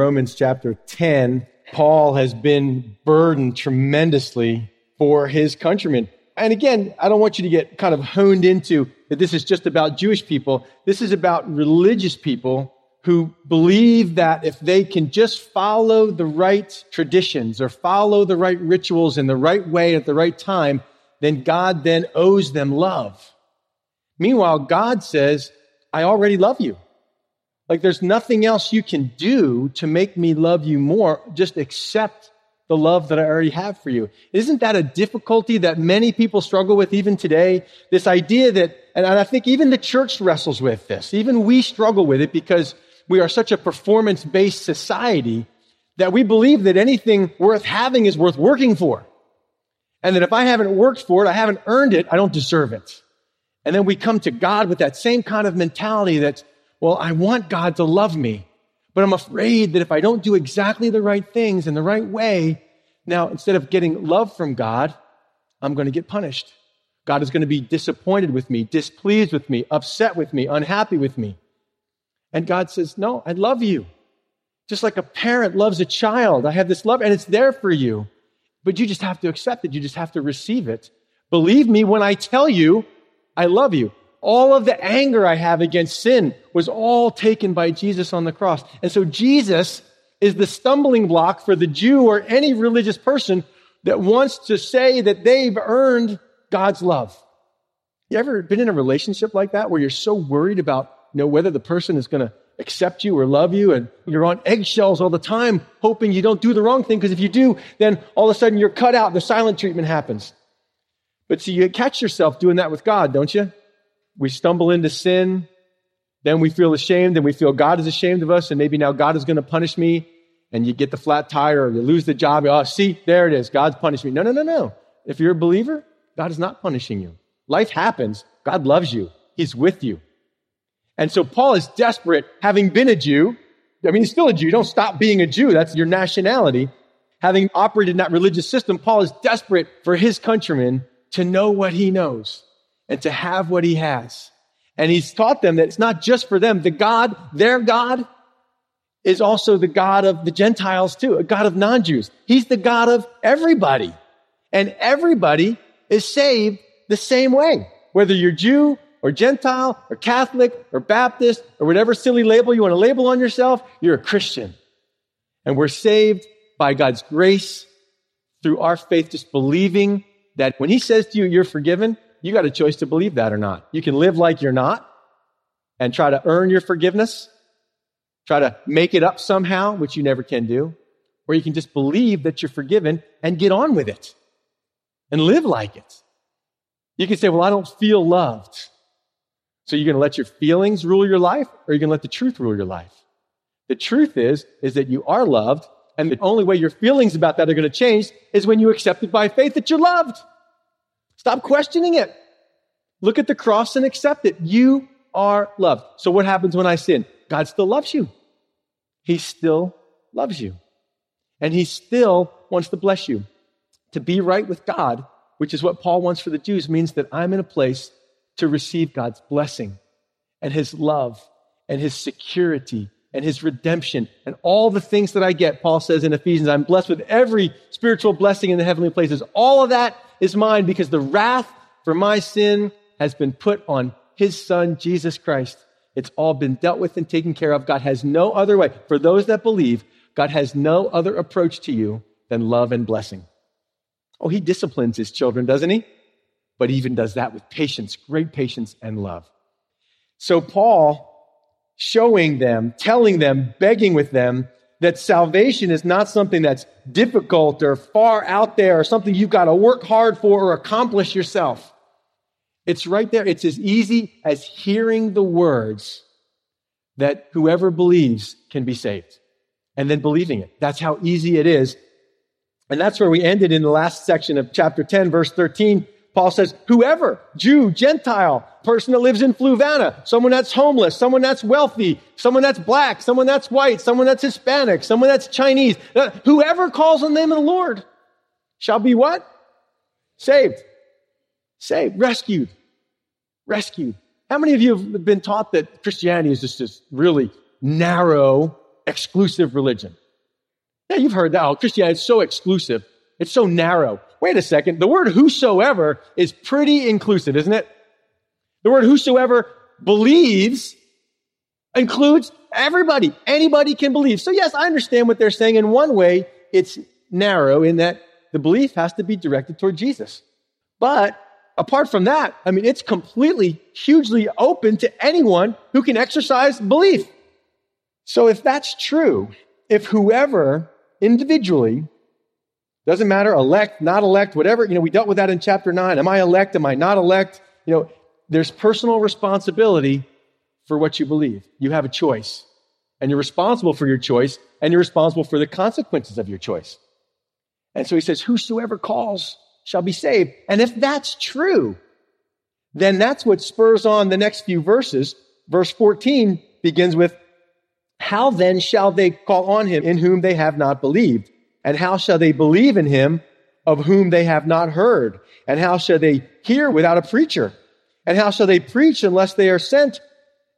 Romans chapter 10, Paul has been burdened tremendously for his countrymen. And again, I don't want you to get kind of honed into that this is just about Jewish people. This is about religious people who believe that if they can just follow the right traditions or follow the right rituals in the right way at the right time, then God then owes them love. Meanwhile, God says, I already love you. Like there's nothing else you can do to make me love you more. Just accept the love that I already have for you. Isn't that a difficulty that many people struggle with even today? This idea that, and I think even the church wrestles with this. Even we struggle with it because we are such a performance based society that we believe that anything worth having is worth working for. And that if I haven't worked for it, I haven't earned it, I don't deserve it. And then we come to God with that same kind of mentality that well, I want God to love me, but I'm afraid that if I don't do exactly the right things in the right way, now instead of getting love from God, I'm going to get punished. God is going to be disappointed with me, displeased with me, upset with me, unhappy with me. And God says, No, I love you. Just like a parent loves a child. I have this love and it's there for you. But you just have to accept it. You just have to receive it. Believe me when I tell you I love you all of the anger I have against sin was all taken by Jesus on the cross. And so Jesus is the stumbling block for the Jew or any religious person that wants to say that they've earned God's love. You ever been in a relationship like that where you're so worried about you know, whether the person is going to accept you or love you and you're on eggshells all the time hoping you don't do the wrong thing because if you do, then all of a sudden you're cut out. The silent treatment happens. But see, you catch yourself doing that with God, don't you? We stumble into sin, then we feel ashamed and we feel God is ashamed of us and maybe now God is going to punish me and you get the flat tire or you lose the job. Oh, see, there it is. God's punished me. No, no, no, no. If you're a believer, God is not punishing you. Life happens. God loves you. He's with you. And so Paul is desperate, having been a Jew. I mean, he's still a Jew. Don't stop being a Jew. That's your nationality. Having operated in that religious system, Paul is desperate for his countrymen to know what he knows and to have what he has. And he's taught them that it's not just for them. The God, their God, is also the God of the Gentiles too, a God of non-Jews. He's the God of everybody. And everybody is saved the same way. Whether you're Jew or Gentile or Catholic or Baptist or whatever silly label you want to label on yourself, you're a Christian. And we're saved by God's grace through our faith, just believing that when he says to you, you're forgiven, you got a choice to believe that or not. You can live like you're not and try to earn your forgiveness, try to make it up somehow, which you never can do, or you can just believe that you're forgiven and get on with it and live like it. You can say, well, I don't feel loved. So you're going to let your feelings rule your life or you're going to let the truth rule your life. The truth is, is that you are loved and the only way your feelings about that are going to change is when you accept it by faith that you're loved. Stop questioning it. Look at the cross and accept it. You are loved. So what happens when I sin? God still loves you. He still loves you. And he still wants to bless you. To be right with God, which is what Paul wants for the Jews, means that I'm in a place to receive God's blessing and his love and his security and his redemption and all the things that I get. Paul says in Ephesians, I'm blessed with every spiritual blessing in the heavenly places. All of that is mine because the wrath for my sin has been put on his son, Jesus Christ. It's all been dealt with and taken care of. God has no other way. For those that believe, God has no other approach to you than love and blessing. Oh, he disciplines his children, doesn't he? But he even does that with patience, great patience and love. So Paul showing them, telling them, begging with them that salvation is not something that's difficult or far out there or something you've got to work hard for or accomplish yourself. It's right there. It's as easy as hearing the words that whoever believes can be saved and then believing it. That's how easy it is. And that's where we ended in the last section of chapter 10, verse 13. Paul says, whoever, Jew, Gentile, person that lives in Fluvanna, someone that's homeless, someone that's wealthy, someone that's black, someone that's white, someone that's Hispanic, someone that's Chinese, uh, whoever calls on the name of the Lord shall be what? Saved. Saved. Rescued. Rescued. How many of you have been taught that Christianity is just this really narrow exclusive religion. Yeah, you've heard that. Oh, Christianity is so exclusive. It's so narrow. Wait a second. The word whosoever is pretty inclusive, isn't it? The word whosoever believes includes everybody. Anybody can believe. So yes, I understand what they're saying. In one way, it's narrow in that the belief has to be directed toward Jesus. But apart from that, I mean, it's completely, hugely open to anyone who can exercise belief. So if that's true, if whoever individually, doesn't matter, elect, not elect, whatever, you know, we dealt with that in chapter nine. Am I elect? Am I not elect? You know, there's personal responsibility for what you believe. You have a choice, and you're responsible for your choice, and you're responsible for the consequences of your choice. And so he says, Whosoever calls shall be saved. And if that's true, then that's what spurs on the next few verses. Verse 14 begins with, How then shall they call on him in whom they have not believed? And how shall they believe in him of whom they have not heard? And how shall they hear without a preacher? And how shall they preach unless they are sent?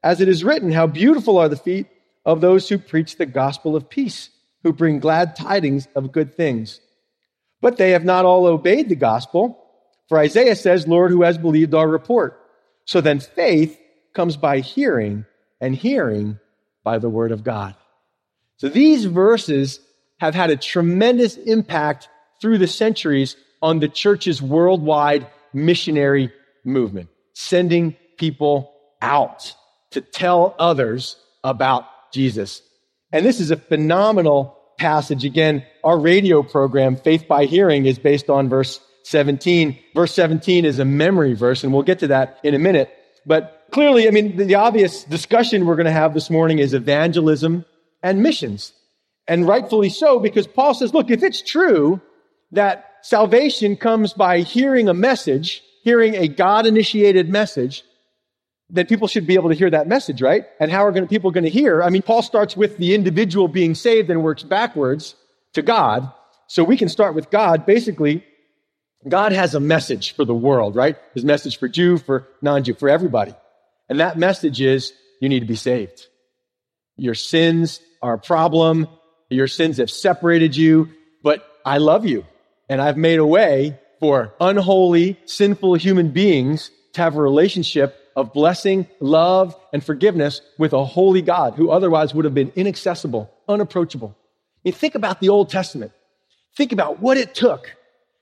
As it is written, How beautiful are the feet of those who preach the gospel of peace, who bring glad tidings of good things. But they have not all obeyed the gospel. For Isaiah says, Lord, who has believed our report? So then faith comes by hearing, and hearing by the word of God. So these verses have had a tremendous impact through the centuries on the church's worldwide missionary movement, sending people out to tell others about Jesus. And this is a phenomenal passage. Again, our radio program, Faith by Hearing, is based on verse 17. Verse 17 is a memory verse, and we'll get to that in a minute. But clearly, I mean, the, obvious discussion we're going to have this morning is evangelism and missions. And rightfully so, because Paul says, look, if it's true that salvation comes by hearing a message, hearing a God initiated message, then people should be able to hear that message, right? And how are people going to hear? I mean, Paul starts with the individual being saved and works backwards to God. So we can start with God. Basically, God has a message for the world, right? His message for Jew, for non-Jew, for everybody. And that message is you need to be saved. Your sins are a problem. Your sins have separated you, but I love you. And I've made a way for unholy, sinful human beings to have a relationship of blessing, love, and forgiveness with a holy God who otherwise would have been inaccessible, unapproachable. I mean, think about the Old Testament. Think about what it took.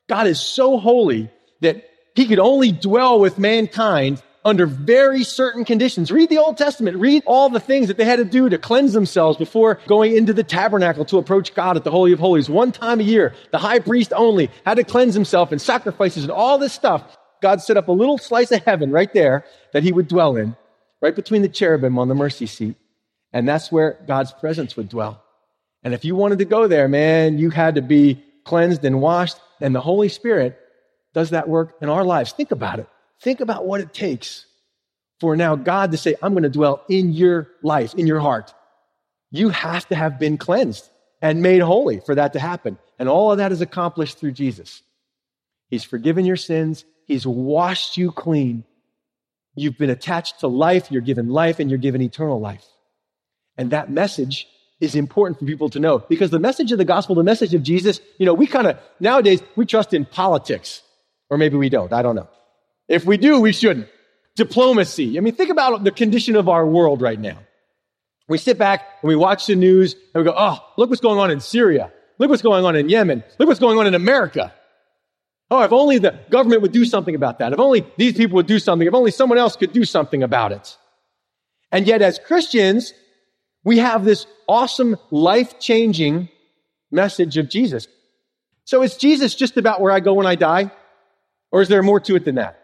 God is so holy that he could only dwell with mankind under very certain conditions. Read the Old Testament. Read all the things that they had to do to cleanse themselves before going into the tabernacle to approach God at the Holy of Holies. One time a year, the high priest only had to cleanse himself and sacrifices and all this stuff. God set up a little slice of heaven right there that he would dwell in, right between the cherubim on the mercy seat. And that's where God's presence would dwell. And if you wanted to go there, man, you had to be cleansed and washed. And the Holy Spirit does that work in our lives. Think about it. Think about what it takes for now God to say, I'm going to dwell in your life, in your heart. You have to have been cleansed and made holy for that to happen. And all of that is accomplished through Jesus. He's forgiven your sins. He's washed you clean. You've been attached to life, you're given life, and you're given eternal life. And that message is important for people to know because the message of the gospel, the message of Jesus, you know, we kind of, nowadays, we trust in politics. Or maybe we don't. I don't know. If we do, we shouldn't. Diplomacy. I mean, think about the condition of our world right now. We sit back and we watch the news and we go, oh, look what's going on in Syria. Look what's going on in Yemen. Look what's going on in America. Oh, if only the government would do something about that. If only these people would do something. If only someone else could do something about it. And yet, as Christians, we have this awesome, life changing message of Jesus. So, is Jesus just about where I go when I die? Or is there more to it than that?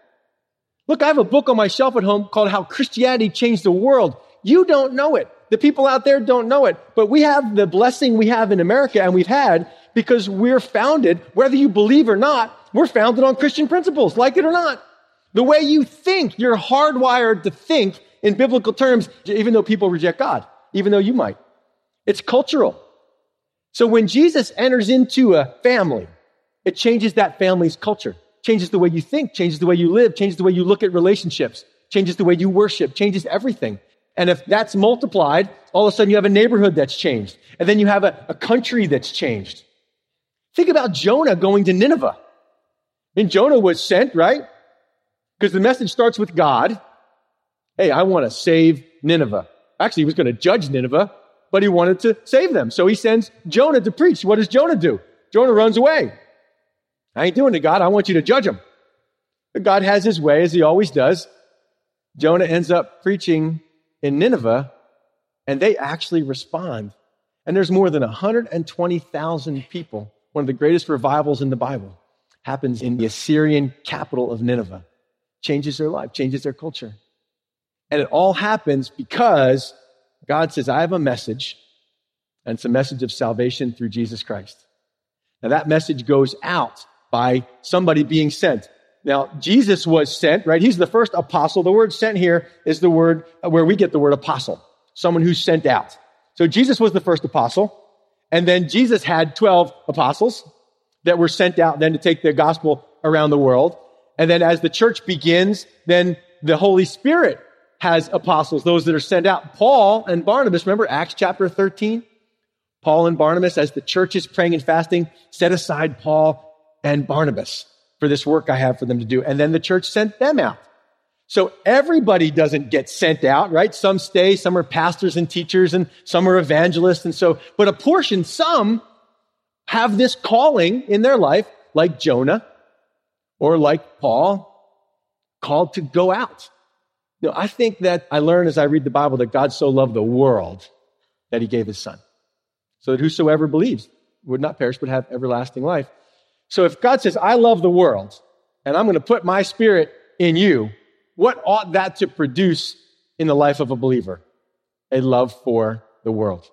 Look, I have a book on my shelf at home called How Christianity Changed the World. You don't know it. The people out there don't know it. But we have the blessing we have in America and we've had because we're founded, whether you believe or not, we're founded on Christian principles, like it or not. The way you think, you're hardwired to think in biblical terms, even though people reject God, even though you might. It's cultural. So when Jesus enters into a family, it changes that family's culture, changes the way you think, changes the way you live, changes the way you look at relationships, changes the way you worship, changes everything. And if that's multiplied, all of a sudden you have a neighborhood that's changed. And then you have a, a country that's changed. Think about Jonah going to Nineveh. And Jonah was sent, right? Because the message starts with God. Hey, I want to save Nineveh. Actually, he was going to judge Nineveh, but he wanted to save them. So he sends Jonah to preach. What does Jonah do? Jonah runs away. I ain't doing it, God. I want you to judge him. But God has his way, as he always does. Jonah ends up preaching in Nineveh, and they actually respond. And there's more than 120,000 people. One of the greatest revivals in the Bible happens in the Assyrian capital of Nineveh. Changes their life, changes their culture. And it all happens because God says, I have a message, and it's a message of salvation through Jesus Christ. Now, that message goes out by somebody being sent. Now, Jesus was sent, right? He's the first apostle. The word sent here is the word where we get the word apostle, someone who's sent out. So Jesus was the first apostle. And then Jesus had 12 apostles that were sent out then to take the gospel around the world. And then as the church begins, then the Holy Spirit has apostles, those that are sent out. Paul and Barnabas, remember Acts chapter 13? Paul and Barnabas, as the church is praying and fasting, set aside Paul and Barnabas for this work I have for them to do. And then the church sent them out. So everybody doesn't get sent out, right? Some stay, some are pastors and teachers, and some are evangelists. And so, but a portion, some have this calling in their life, like Jonah or like Paul, called to go out. You I think that I learn as I read the Bible that God so loved the world that he gave his son, so that whosoever believes would not perish but have everlasting life. So if God says, I love the world and I'm going to put my spirit in you, what ought that to produce in the life of a believer? A love for the world.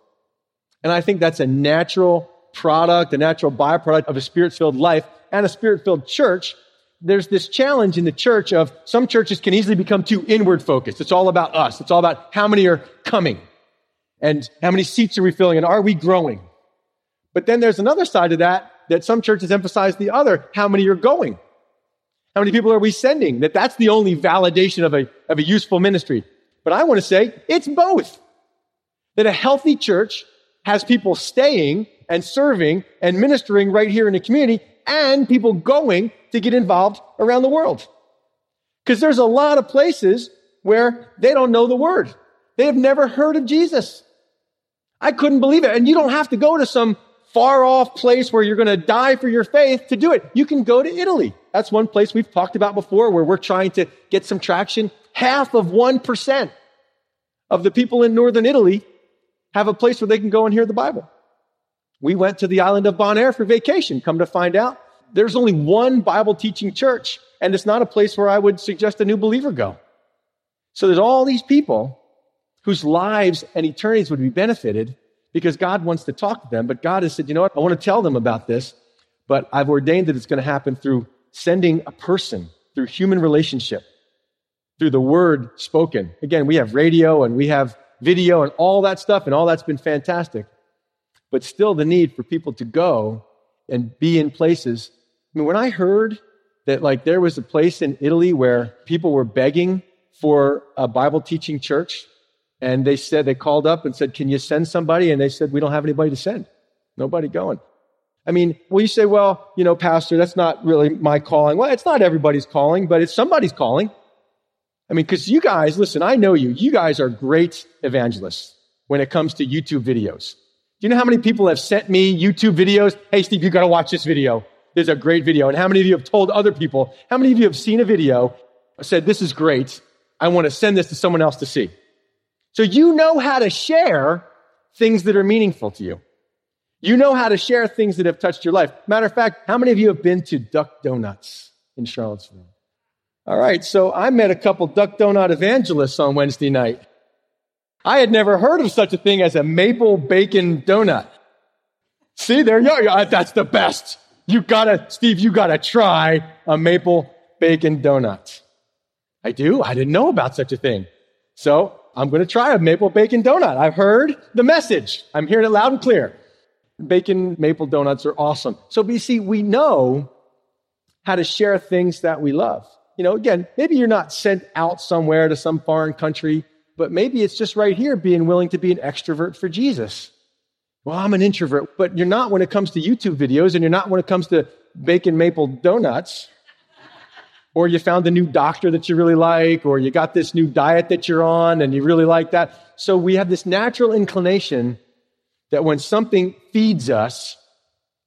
And I think that's a natural product, a natural byproduct of a spirit filled life and a spirit filled church. There's this challenge in the church of some churches can easily become too inward focused. It's all about us. It's all about how many are coming and how many seats are we filling and are we growing? But then there's another side to that that some churches emphasize the other. How many are going? How many people are we sending? That that's the only validation of a, of a useful ministry. But I want to say it's both. That a healthy church has people staying and serving and ministering right here in the community and people going to get involved around the world. Because there's a lot of places where they don't know the word. They have never heard of Jesus. I couldn't believe it. And you don't have to go to some far off place where you're going to die for your faith to do it. You can go to Italy. That's one place we've talked about before where we're trying to get some traction. Half of 1% of the people in northern Italy have a place where they can go and hear the Bible. We went to the island of Bonaire for vacation. Come to find out, there's only one Bible teaching church, and it's not a place where I would suggest a new believer go. So there's all these people whose lives and eternities would be benefited because God wants to talk to them. But God has said, you know what? I want to tell them about this, but I've ordained that it's going to happen through sending a person, through human relationship, through the word spoken. Again, we have radio and we have video and all that stuff, and all that's been fantastic. But still, the need for people to go and be in places. I mean, when I heard that, like, there was a place in Italy where people were begging for a Bible teaching church, and they said, they called up and said, Can you send somebody? And they said, We don't have anybody to send. Nobody going. I mean, well, you say, Well, you know, Pastor, that's not really my calling. Well, it's not everybody's calling, but it's somebody's calling. I mean, because you guys, listen, I know you. You guys are great evangelists when it comes to YouTube videos. Do you know how many people have sent me YouTube videos? Hey, Steve, you got to watch this video. There's a great video. And how many of you have told other people? How many of you have seen a video, said, This is great. I want to send this to someone else to see? So you know how to share things that are meaningful to you. You know how to share things that have touched your life. Matter of fact, how many of you have been to Duck Donuts in Charlottesville? All right, so I met a couple Duck Donut evangelists on Wednesday night. I had never heard of such a thing as a maple bacon donut. See, there you go. That's the best. You gotta, Steve, you gotta try a maple bacon donut. I do. I didn't know about such a thing. So I'm going to try a maple bacon donut. I've heard the message. I'm hearing it loud and clear. Bacon maple donuts are awesome. So, BC, we know how to share things that we love. You know, again, maybe you're not sent out somewhere to some foreign country but maybe it's just right here being willing to be an extrovert for Jesus. Well, I'm an introvert, but you're not when it comes to YouTube videos and you're not when it comes to bacon maple donuts. Or you found a new doctor that you really like, or you got this new diet that you're on and you really like that. So we have this natural inclination that when something feeds us,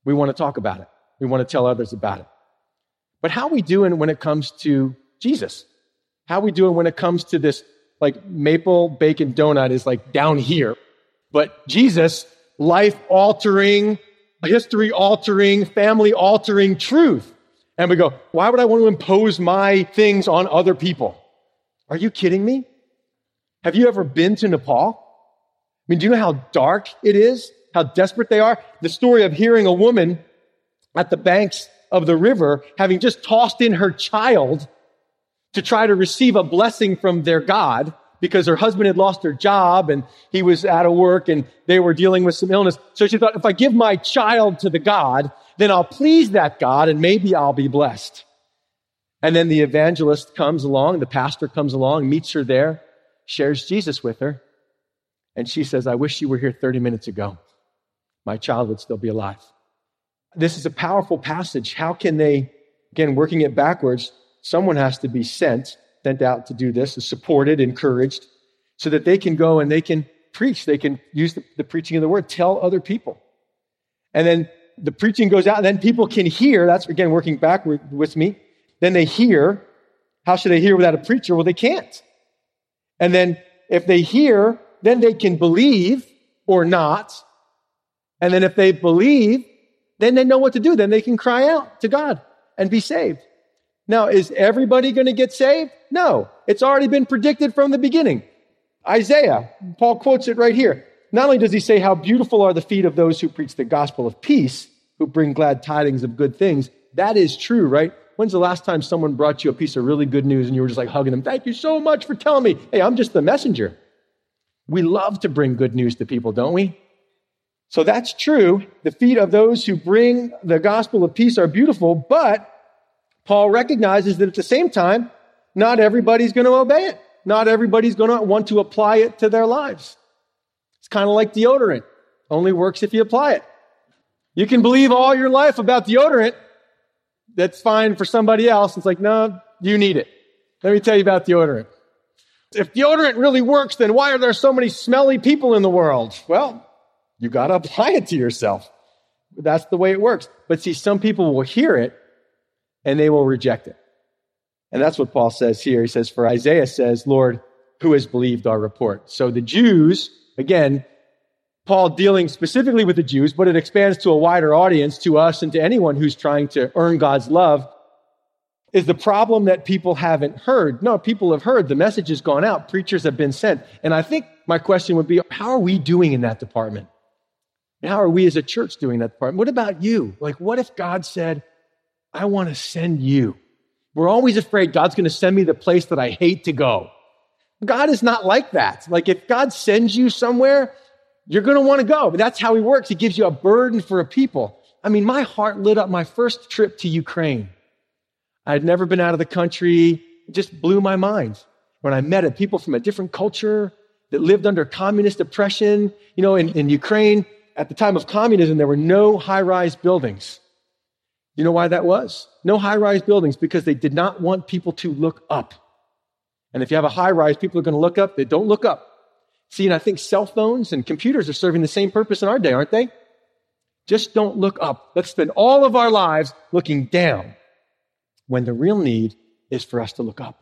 we want to talk about it. We want to tell others about it. But how we doing when it comes to Jesus? How we doing when it comes to this like maple bacon donut is like down here. But Jesus, life altering, history altering, family altering truth. And we go, why would I want to impose my things on other people? Are you kidding me? Have you ever been to Nepal? I mean, do you know how dark it is? How desperate they are? The story of hearing a woman at the banks of the river having just tossed in her child to try to receive a blessing from their God because her husband had lost her job and he was out of work and they were dealing with some illness. So she thought, if I give my child to the God, then I'll please that God and maybe I'll be blessed. And then the evangelist comes along, the pastor comes along, meets her there, shares Jesus with her. And she says, I wish you were here 30 minutes ago. My child would still be alive. This is a powerful passage. How can they, again, working it backwards, someone has to be sent sent out to do this, is supported, encouraged, so that they can go and they can preach. They can use the, the preaching of the word, tell other people. And then the preaching goes out, and then people can hear. That's, again, working backward with me. Then they hear. How should they hear without a preacher? Well, they can't. And then if they hear, then they can believe or not. And then if they believe, then they know what to do. Then they can cry out to God and be saved. Now, is everybody going to get saved? No. It's already been predicted from the beginning. Isaiah, Paul quotes it right here. Not only does he say how beautiful are the feet of those who preach the gospel of peace, who bring glad tidings of good things. That is true, right? When's the last time someone brought you a piece of really good news and you were just like hugging them? Thank you so much for telling me. Hey, I'm just the messenger. We love to bring good news to people, don't we? So that's true. The feet of those who bring the gospel of peace are beautiful, but Paul recognizes that at the same time, not everybody's going to obey it. Not everybody's going to want to apply it to their lives. It's kind of like deodorant. Only works if you apply it. You can believe all your life about deodorant. That's fine for somebody else. It's like, no, you need it. Let me tell you about deodorant. If deodorant really works, then why are there so many smelly people in the world? Well, you got to apply it to yourself. That's the way it works. But see, some people will hear it and they will reject it. And that's what Paul says here. He says, For Isaiah says, Lord, who has believed our report? So the Jews, again, Paul dealing specifically with the Jews, but it expands to a wider audience, to us and to anyone who's trying to earn God's love, is the problem that people haven't heard. No, people have heard. The message has gone out. Preachers have been sent. And I think my question would be, how are we doing in that department? How are we as a church doing that department? What about you? Like, what if God said, I want to send you. We're always afraid God's going to send me the place that I hate to go. God is not like that. Like if God sends you somewhere, you're going to want to go. But that's how he works. He gives you a burden for a people. I mean, my heart lit up my first trip to Ukraine. I had never been out of the country. It just blew my mind when I met a people from a different culture that lived under communist oppression. You know, in, in Ukraine, at the time of communism, there were no high rise buildings. You know why that was? No high rise buildings because they did not want people to look up. And if you have a high rise, people are going to look up. They don't look up. See, and I think cell phones and computers are serving the same purpose in our day, aren't they? Just don't look up. Let's spend all of our lives looking down when the real need is for us to look up.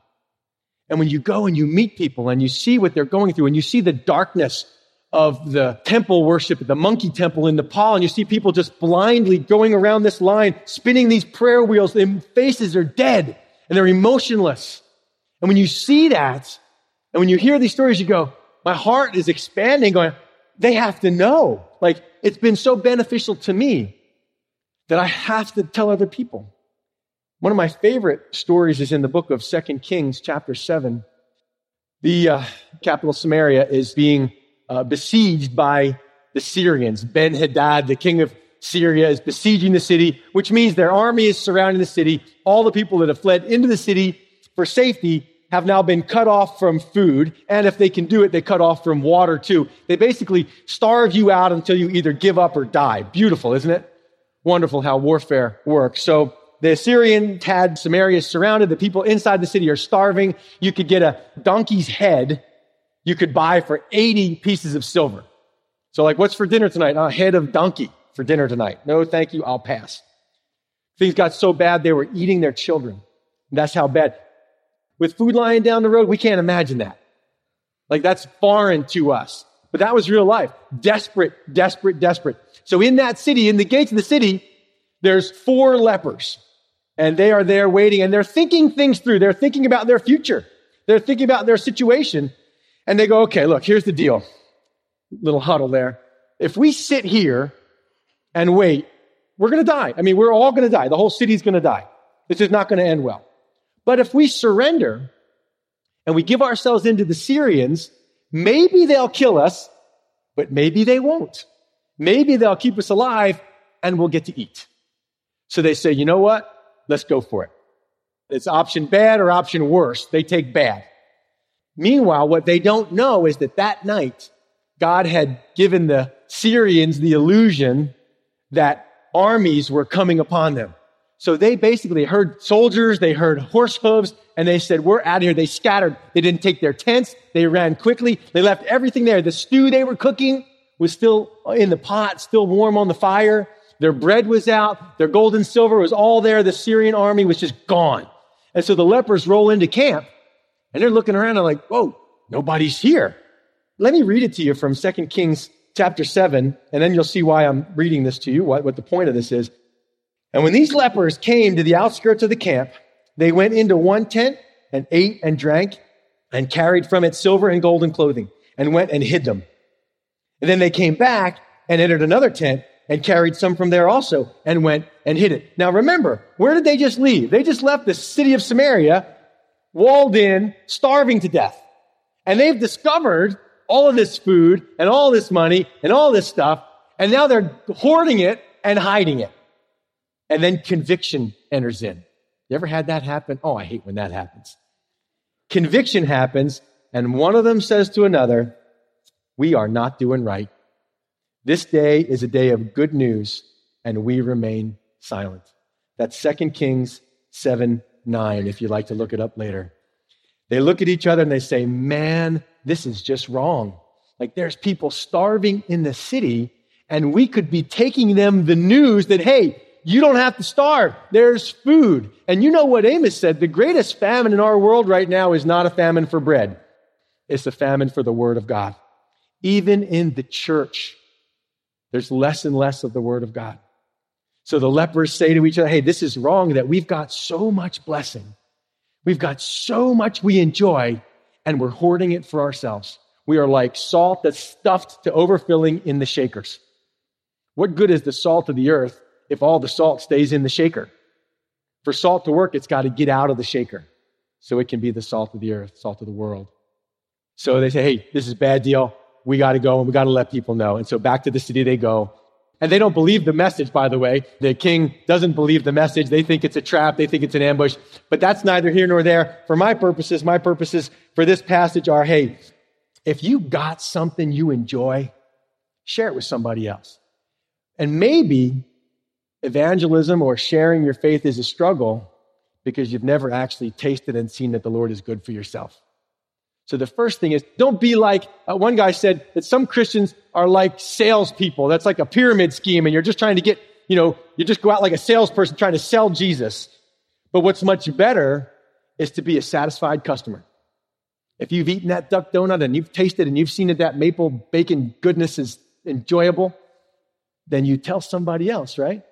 And when you go and you meet people and you see what they're going through and you see the darkness of the temple worship at the monkey temple in Nepal, and you see people just blindly going around this line, spinning these prayer wheels. Their faces are dead and they're emotionless. And when you see that, and when you hear these stories, you go, my heart is expanding, going, they have to know. Like, it's been so beneficial to me that I have to tell other people. One of my favorite stories is in the book of Second Kings, chapter 7. The uh, capital Samaria is being uh, besieged by the Syrians. Ben Hadad, the king of Syria, is besieging the city, which means their army is surrounding the city. All the people that have fled into the city for safety have now been cut off from food. And if they can do it, they cut off from water too. They basically starve you out until you either give up or die. Beautiful, isn't it? Wonderful how warfare works. So the Assyrian had Samaria surrounded. The people inside the city are starving. You could get a donkey's head you could buy for 80 pieces of silver. So like, what's for dinner tonight? A head of donkey for dinner tonight. No, thank you. I'll pass. Things got so bad they were eating their children. That's how bad. With food lying down the road, we can't imagine that. Like that's foreign to us. But that was real life. Desperate, desperate, desperate. So in that city, in the gates of the city, there's four lepers. And they are there waiting and they're thinking things through. They're thinking about their future. They're thinking about their situation. And they go, okay, look, here's the deal. Little huddle there. If we sit here and wait, we're going to die. I mean, we're all going to die. The whole city's going to die. This is not going to end well. But if we surrender and we give ourselves into the Syrians, maybe they'll kill us, but maybe they won't. Maybe they'll keep us alive and we'll get to eat. So they say, you know what? Let's go for it. It's option bad or option worse. They take bad. Meanwhile, what they don't know is that that night, God had given the Syrians the illusion that armies were coming upon them. So they basically heard soldiers, they heard horse hooves, and they said, we're out of here. They scattered. They didn't take their tents. They ran quickly. They left everything there. The stew they were cooking was still in the pot, still warm on the fire. Their bread was out. Their gold and silver was all there. The Syrian army was just gone. And so the lepers roll into camp and they're looking around and like, whoa, nobody's here. Let me read it to you from 2 Kings chapter 7, and then you'll see why I'm reading this to you, what, what the point of this is. And when these lepers came to the outskirts of the camp, they went into one tent and ate and drank and carried from it silver and gold and clothing and went and hid them. And then they came back and entered another tent and carried some from there also and went and hid it. Now remember, where did they just leave? They just left the city of Samaria walled in, starving to death. And they've discovered all of this food and all this money and all this stuff, and now they're hoarding it and hiding it. And then conviction enters in. You ever had that happen? Oh, I hate when that happens. Conviction happens, and one of them says to another, We are not doing right. This day is a day of good news, and we remain silent. That's 2 Kings 7 9, if you'd like to look it up later. They look at each other and they say, Man, this is just wrong. Like there's people starving in the city, and we could be taking them the news that, hey, you don't have to starve. There's food. And you know what Amos said? The greatest famine in our world right now is not a famine for bread. It's a famine for the word of God. Even in the church, there's less and less of the word of God. So the lepers say to each other, Hey, this is wrong that we've got so much blessing. We've got so much we enjoy and we're hoarding it for ourselves. We are like salt that's stuffed to overfilling in the shakers. What good is the salt of the earth if all the salt stays in the shaker? For salt to work, it's got to get out of the shaker so it can be the salt of the earth, salt of the world. So they say, Hey, this is a bad deal. We got to go and we got to let people know. And so back to the city they go. And they don't believe the message, by the way. The king doesn't believe the message. They think it's a trap. They think it's an ambush. But that's neither here nor there. For my purposes, my purposes for this passage are, hey, if you got something you enjoy, share it with somebody else. And maybe evangelism or sharing your faith is a struggle because you've never actually tasted and seen that the Lord is good for yourself. So the first thing is don't be like, uh, one guy said that some Christians are like salespeople. That's like a pyramid scheme and you're just trying to get, you know, you just go out like a salesperson trying to sell Jesus. But what's much better is to be a satisfied customer. If you've eaten that duck donut and you've tasted and you've seen that that maple bacon goodness is enjoyable, then you tell somebody else, right?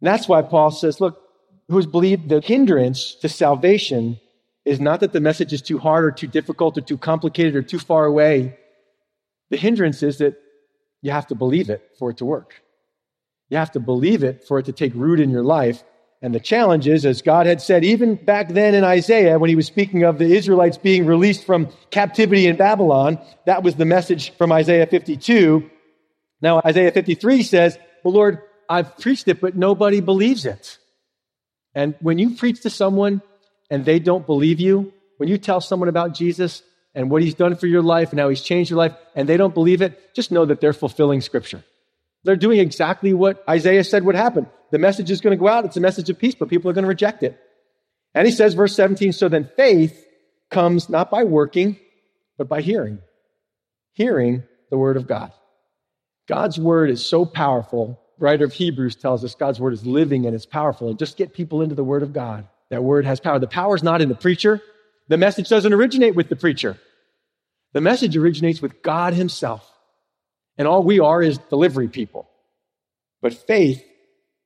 And that's why Paul says, look, who's believed the hindrance to salvation is not that the message is too hard or too difficult or too complicated or too far away. The hindrance is that you have to believe it for it to work. You have to believe it for it to take root in your life. And the challenge is, as God had said, even back then in Isaiah, when he was speaking of the Israelites being released from captivity in Babylon, that was the message from Isaiah 52. Now, Isaiah 53 says, Well, Lord, I've preached it, but nobody believes it. And when you preach to someone and they don't believe you, when you tell someone about Jesus and what he's done for your life and how he's changed your life, and they don't believe it, just know that they're fulfilling scripture. They're doing exactly what Isaiah said would happen. The message is going to go out. It's a message of peace, but people are going to reject it. And he says, verse 17, so then faith comes not by working, but by hearing. Hearing the word of God. God's word is so powerful. writer of Hebrews tells us God's word is living and it's powerful. And just get people into the word of God. That word has power. The power is not in the preacher. The message doesn't originate with the preacher. The message originates with God himself. And all we are is delivery people. But faith,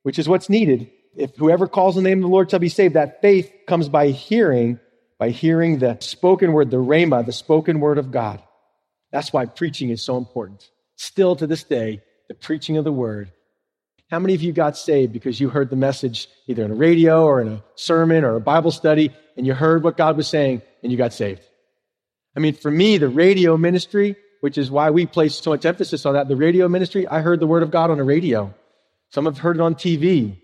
which is what's needed, if whoever calls the name of the Lord shall be saved, that faith comes by hearing, by hearing the spoken word, the rhema, the spoken word of God. That's why preaching is so important. Still to this day, the preaching of the word. How many of you got saved because you heard the message either in a radio or in a sermon or a Bible study and you heard what God was saying and you got saved? I mean, for me, the radio ministry, which is why we place so much emphasis on that, the radio ministry, I heard the word of God on the radio. Some have heard it on TV.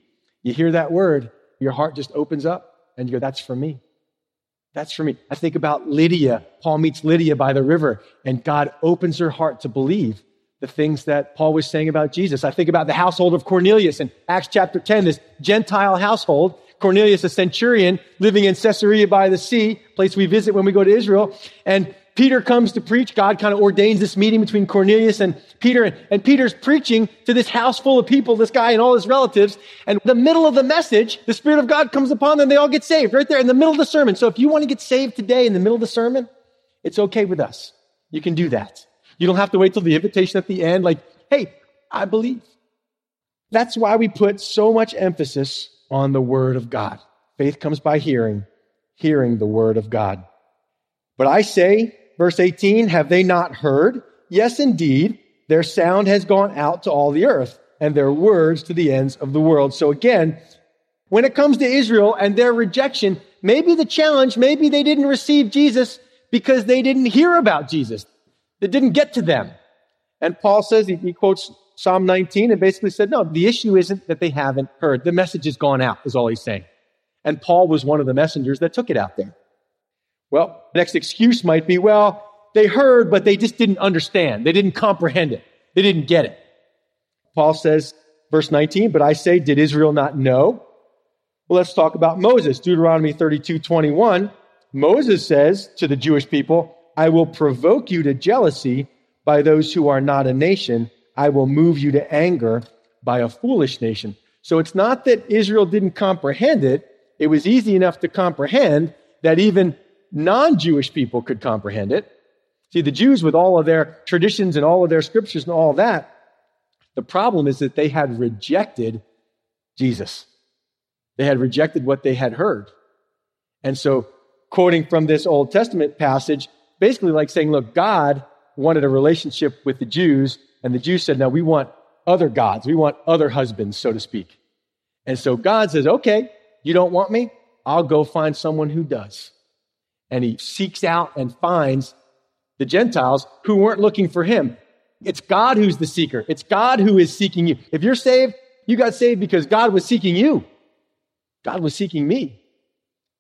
You hear that word, your heart just opens up and you go, that's for me. That's for me. I think about Lydia. Paul meets Lydia by the river, and God opens her heart to believe the things that Paul was saying about Jesus. I think about the household of Cornelius in Acts chapter 10, this Gentile household. Cornelius, a centurion living in Caesarea by the sea, place we visit when we go to Israel. And Peter comes to preach. God kind of ordains this meeting between Cornelius and Peter. And, and, Peter's preaching to this house full of people, this guy and all his relatives. And the middle of the message, the Spirit of God comes upon them. They all get saved right there in the middle of the sermon. So if you want to get saved today in the middle of the sermon, it's okay with us. You can do that. You don't have to wait till the invitation at the end. Like, hey, I believe. That's why we put so much emphasis on the Word of God. Faith comes by hearing, hearing the Word of God. But I say, Verse 18, have they not heard? Yes, indeed, their sound has gone out to all the earth and their words to the ends of the world. So again, when it comes to Israel and their rejection, maybe the challenge, maybe they didn't receive Jesus because they didn't hear about Jesus. It didn't get to them. And Paul says, he, he quotes Psalm 19 and basically said, no, the issue isn't that they haven't heard. The message has gone out, is all he's saying. And Paul was one of the messengers that took it out there. Well, the next excuse might be, well, they heard, but they just didn't understand. They didn't comprehend it. They didn't get it. Paul says, verse 19, but I say, did Israel not know? Well, let's talk about Moses. Deuteronomy 32, 21. Moses says to the Jewish people, I will provoke you to jealousy by those who are not a nation. I will move you to anger by a foolish nation. So it's not that Israel didn't comprehend it. It was easy enough to comprehend that even non Jewish people could comprehend it. See, the Jews, with all of their traditions and all of their scriptures and all that, the problem is that they had rejected Jesus. They had rejected what they had heard. And so, quoting from this Old Testament passage, basically like saying, look, God wanted a relationship with the Jews, and the Jews said, no, we want other gods. We want other husbands, so to speak. And so God says, okay, you don't want me? I'll go find someone who does and he seeks out and finds the Gentiles who weren't looking for him. It's God who's the seeker. It's God who is seeking you. If you're saved, you got saved because God was seeking you. God was seeking me.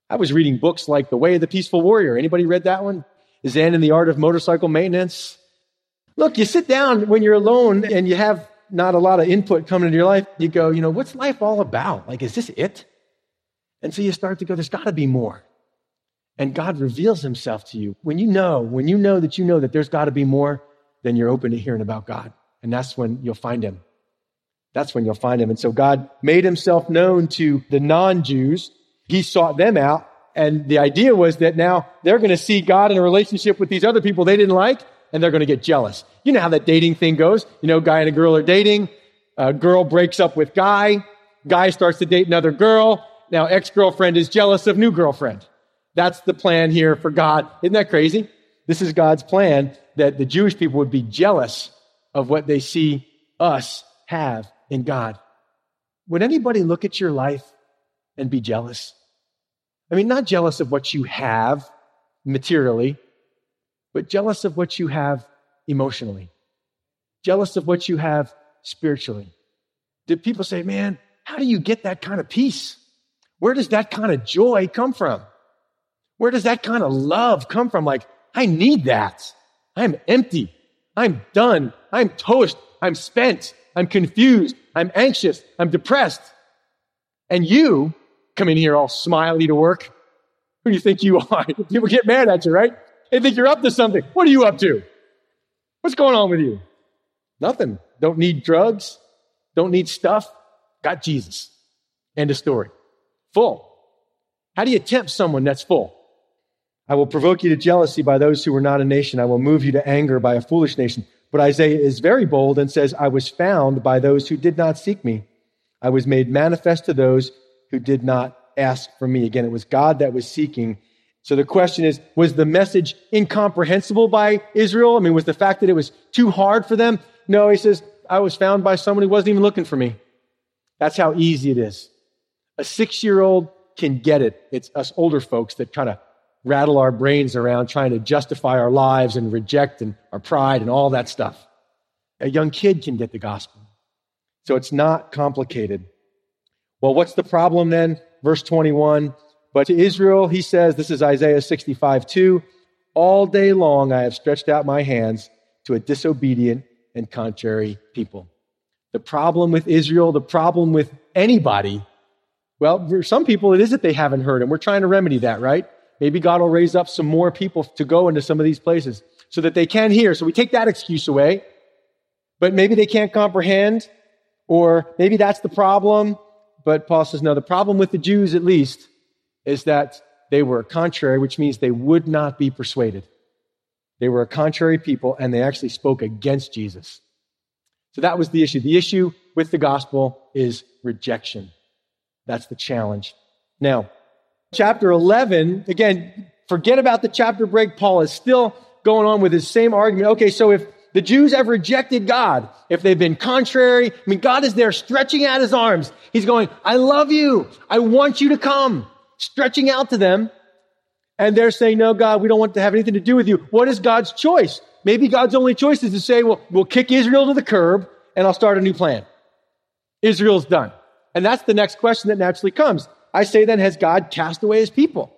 I was reading books like The Way of the Peaceful Warrior. Anybody read that one? Zen in the Art of Motorcycle Maintenance. Look, you sit down when you're alone and you have not a lot of input coming into your life. You go, you know, what's life all about? Like, is this it? And so you start to go, there's got to be more and God reveals himself to you. When you know, when you know that you know that there's got to be more, then you're open to hearing about God. And that's when you'll find him. That's when you'll find him. And so God made himself known to the non Jews. He sought them out. And the idea was that now they're going to see God in a relationship with these other people they didn't like, and they're going to get jealous. You know how that dating thing goes. You know, guy and a girl are dating. A girl breaks up with guy. Guy starts to date another girl. Now ex girlfriend is jealous of new girlfriend. That's the plan here for God. Isn't that crazy? This is God's plan that the Jewish people would be jealous of what they see us have in God. Would anybody look at your life and be jealous? I mean, not jealous of what you have materially, but jealous of what you have emotionally, jealous of what you have spiritually. Did people say, man, how do you get that kind of peace? Where does that kind of joy come from? Where does that kind of love come from? Like, I need that. I'm empty. I'm done. I'm toast. I'm spent. I'm confused. I'm anxious. I'm depressed. And you come in here all smiley to work. Who do you think you are? People get mad at you, right? They think you're up to something. What are you up to? What's going on with you? Nothing. Don't need drugs. Don't need stuff. Got Jesus. End of story. Full. How do you tempt someone that's full? I will provoke you to jealousy by those who are not a nation. I will move you to anger by a foolish nation. But Isaiah is very bold and says, I was found by those who did not seek me. I was made manifest to those who did not ask for me. Again, it was God that was seeking. So the question is, was the message incomprehensible by Israel? I mean, was the fact that it was too hard for them? No, he says, I was found by someone who wasn't even looking for me. That's how easy it is. A six year old can get it. It's us older folks that kind of rattle our brains around trying to justify our lives and reject and our pride and all that stuff. A young kid can get the gospel. So it's not complicated. Well, what's the problem then? Verse 21. But to Israel, he says, this is Isaiah 65 2, all day long I have stretched out my hands to a disobedient and contrary people. The problem with Israel, the problem with anybody, well, for some people it is that they haven't heard, and we're trying to remedy that, right? Maybe God will raise up some more people to go into some of these places so that they can hear. So we take that excuse away. But maybe they can't comprehend, or maybe that's the problem. But Paul says, no, the problem with the Jews, at least, is that they were contrary, which means they would not be persuaded. They were a contrary people, and they actually spoke against Jesus. So that was the issue. The issue with the gospel is rejection. That's the challenge. Now, chapter 11, again, forget about the chapter break. Paul is still going on with his same argument. Okay, so if the Jews have rejected God, if they've been contrary, I mean, God is there stretching out his arms. He's going, I love you. I want you to come. Stretching out to them. And they're saying, no, God, we don't want to have anything to do with you. What is God's choice? Maybe God's only choice is to say, well, we'll kick Israel to the curb and I'll start a new plan. Israel's done. And that's the next question that naturally comes. I say then, has God cast away his people?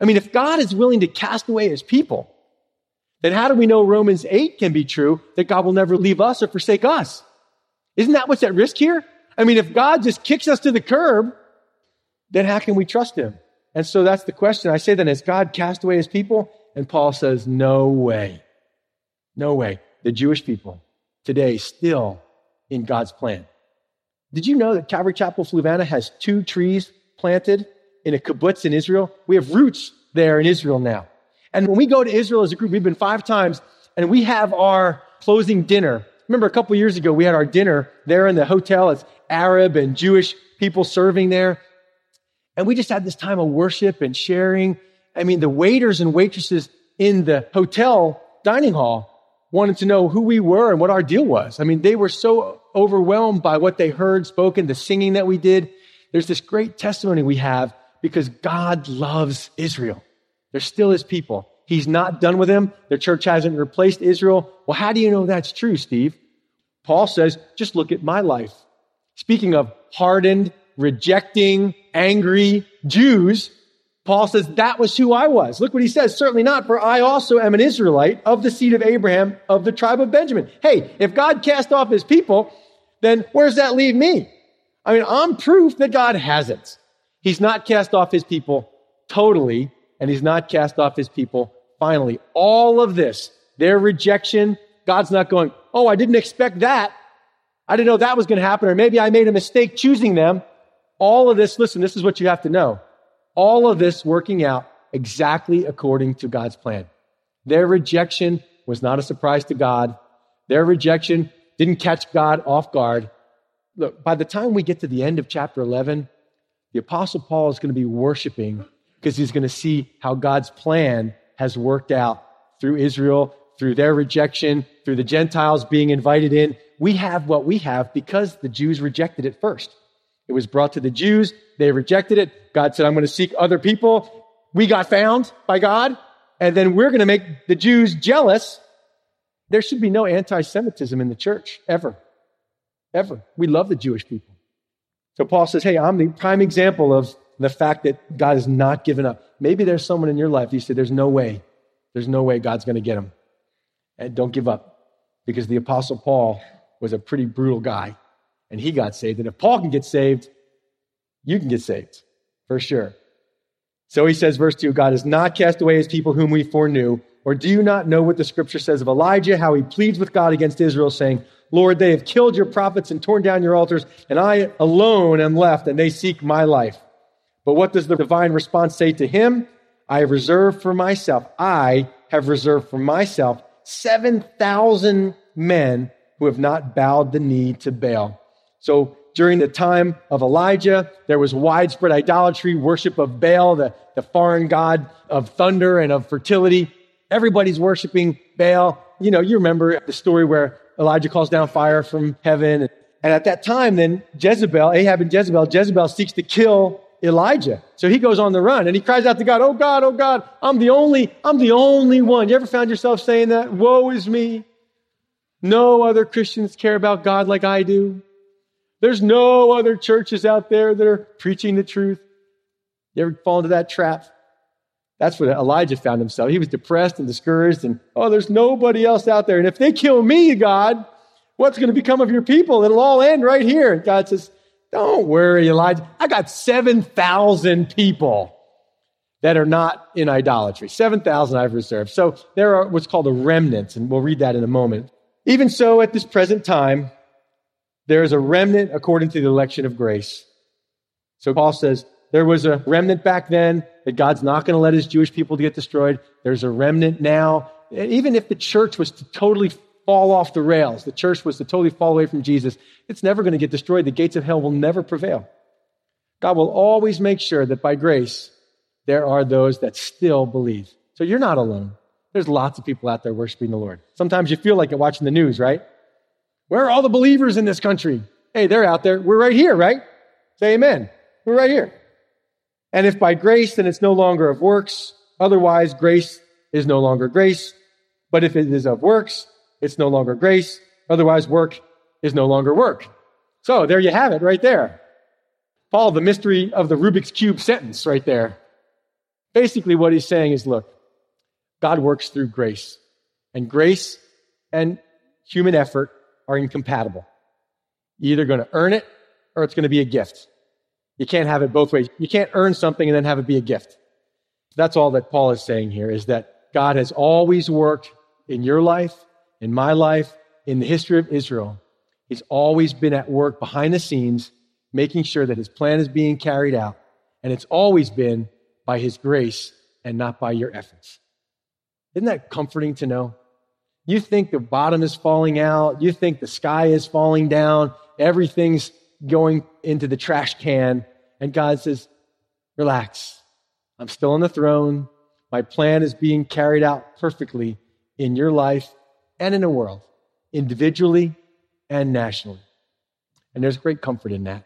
I mean, if God is willing to cast away his people, then how do we know Romans 8 can be true that God will never leave us or forsake us? Isn't that what's at risk here? I mean, if God just kicks us to the curb, then how can we trust him? And so that's the question. I say then, has God cast away his people? And Paul says, no way. No way. The Jewish people today still in God's plan. Did you know that Calvary Chapel Fluvanna has two trees planted in a kibbutz in Israel. We have roots there in Israel now. And when we go to Israel as a group, we've been five times, and we have our closing dinner. Remember a couple years ago, we had our dinner there in the hotel. It's Arab and Jewish people serving there. And we just had this time of worship and sharing. I mean, the waiters and waitresses in the hotel dining hall wanted to know who we were and what our deal was. I mean, they were so overwhelmed by what they heard spoken, the singing that we did. There's this great testimony we have because God loves Israel. They're still his people. He's not done with them. The church hasn't replaced Israel. Well, how do you know that's true, Steve? Paul says, just look at my life. Speaking of hardened, rejecting, angry Jews, Paul says that was who I was. Look what he says. Certainly not, for I also am an Israelite of the seed of Abraham of the tribe of Benjamin. Hey, if God cast off his people, then where does that leave me? I mean, I'm proof that God hasn't. He's not cast off his people totally, and he's not cast off his people finally. All of this, their rejection, God's not going, oh, I didn't expect that. I didn't know that was going to happen, or maybe I made a mistake choosing them. All of this, listen, this is what you have to know. All of this working out exactly according to God's plan. Their rejection was not a surprise to God. Their rejection didn't catch God off guard. Look, by the time we get to the end of chapter 11, the Apostle Paul is going to be worshiping because he's going to see how God's plan has worked out through Israel, through their rejection, through the Gentiles being invited in. We have what we have because the Jews rejected it first. It was brought to the Jews. They rejected it. God said, I'm going to seek other people. We got found by God. And then we're going to make the Jews jealous. There should be no anti Semitism in the church, ever ever. We love the Jewish people. So Paul says, hey, I'm the prime example of the fact that God has not given up. Maybe there's someone in your life you say, There's no way. There's no way God's going to get him. And don't give up because the Apostle Paul was a pretty brutal guy and he got saved. And if Paul can get saved, you can get saved for sure. So he says, verse 2 God has not cast away his people whom we foreknew. Or do you not know what the scripture says of Elijah, how he pleads with God against Israel, saying, Lord, they have killed your prophets and torn down your altars, and I alone am left, and they seek my life. But what does the divine response say to him? I have reserved for myself, I have reserved for myself 7,000 men who have not bowed the knee to Baal. So during the time of Elijah, there was widespread idolatry, worship of Baal, the, the foreign god of thunder and of fertility. Everybody's worshiping Baal. You know, you remember the story where Elijah calls down fire from heaven. And at that time, then Jezebel, Ahab and Jezebel, Jezebel seeks to kill Elijah. So he goes on the run and he cries out to God, Oh God, oh God, I'm the only, I'm the only one. You ever found yourself saying that? Woe is me. No other Christians care about God like I do. There's no other churches out there that are preaching the truth. You ever fall into that trap? That's what Elijah found himself. He was depressed and discouraged, and oh, there's nobody else out there. And if they kill me, God, what's going to become of your people? It'll all end right here. God says, Don't worry, Elijah. I got 7,000 people that are not in idolatry. 7,000 I've reserved. So there are what's called a remnant, and we'll read that in a moment. Even so, at this present time, there is a remnant according to the election of grace. So Paul says, there was a remnant back then that God's not going to let his Jewish people get destroyed. There's a remnant now. And even if the church was to totally fall off the rails, the church was to totally fall away from Jesus, it's never going to get destroyed. The gates of hell will never prevail. God will always make sure that by grace, there are those that still believe. So you're not alone. There's lots of people out there worshiping the Lord. Sometimes you feel like it watching the news, right? Where are all the believers in this country? Hey, they're out there. We're right here, right? Say amen. We're right here. And if by grace, then it's no longer of works. Otherwise, grace is no longer grace. But if it is of works, it's no longer grace. Otherwise, work is no longer work. So there you have it right there. Paul, the mystery of the Rubik's Cube sentence right there. Basically, what he's saying is look, God works through grace. And grace and human effort are incompatible. You're either going to earn it or it's going to be a gift. You can't have it both ways. You can't earn something and then have it be a gift. That's all that Paul is saying here is that God has always worked in your life, in my life, in the history of Israel. He's always been at work behind the scenes, making sure that his plan is being carried out. And it's always been by his grace and not by your efforts. Isn't that comforting to know? You think the bottom is falling out. You think the sky is falling down. Everything's going into the trash can. And God says, relax. I'm still on the throne. My plan is being carried out perfectly in your life and in the world, individually and nationally. And there's great comfort in that.